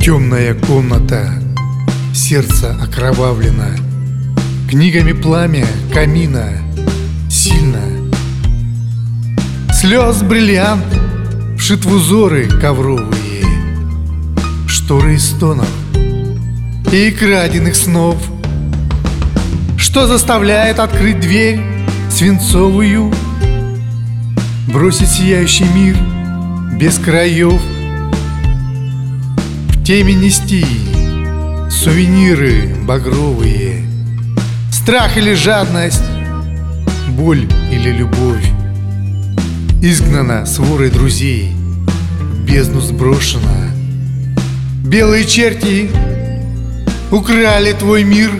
Темная комната, сердце окровавлено Книгами пламя камина. Сильно. Слез бриллиант. Вшит в узоры ковровые. Шторы из стонов и краденных снов. Что заставляет открыть дверь свинцовую? Бросить сияющий мир без краев теме нести сувениры багровые. Страх или жадность, боль или любовь. Изгнана сворой друзей, в бездну сброшена. Белые черти украли твой мир.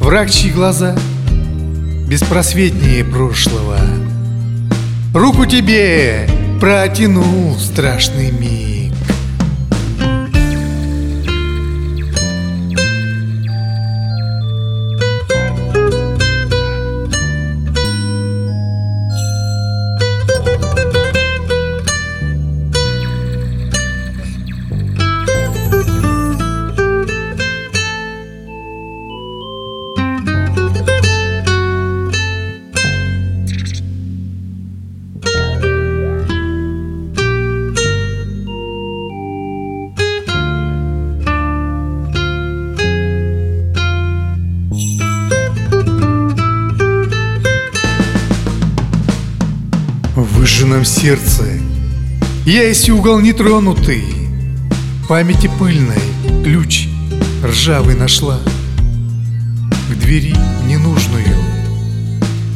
Враг, чьи глаза беспросветнее прошлого. Руку тебе протянул страшный мир выжженном сердце. Есть угол нетронутый Памяти пыльной ключ ржавый нашла. К двери ненужную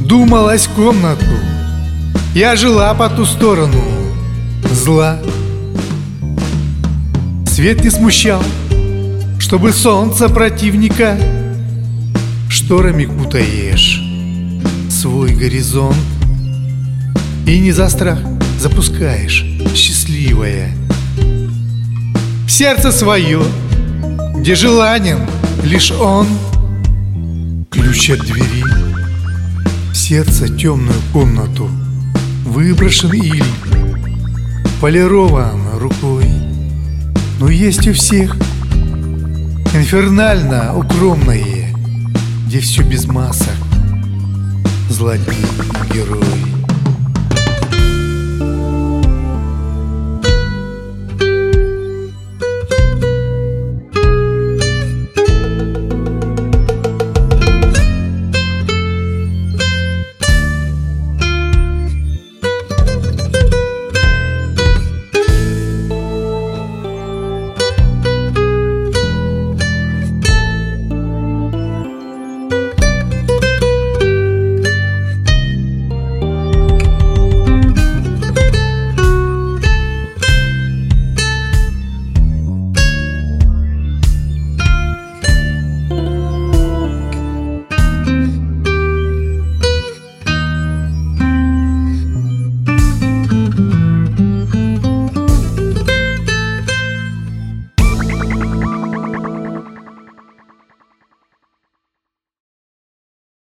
Думалась комнату. Я жила по ту сторону зла. Свет не смущал Чтобы солнце противника Шторами кутаешь Свой горизонт и не за страх запускаешь, счастливая. Сердце свое, где желанен лишь он. Ключ от двери В сердце темную комнату Выброшен или Полирован рукой. Но есть у всех Инфернально укромное Где все без масок. Злодей герой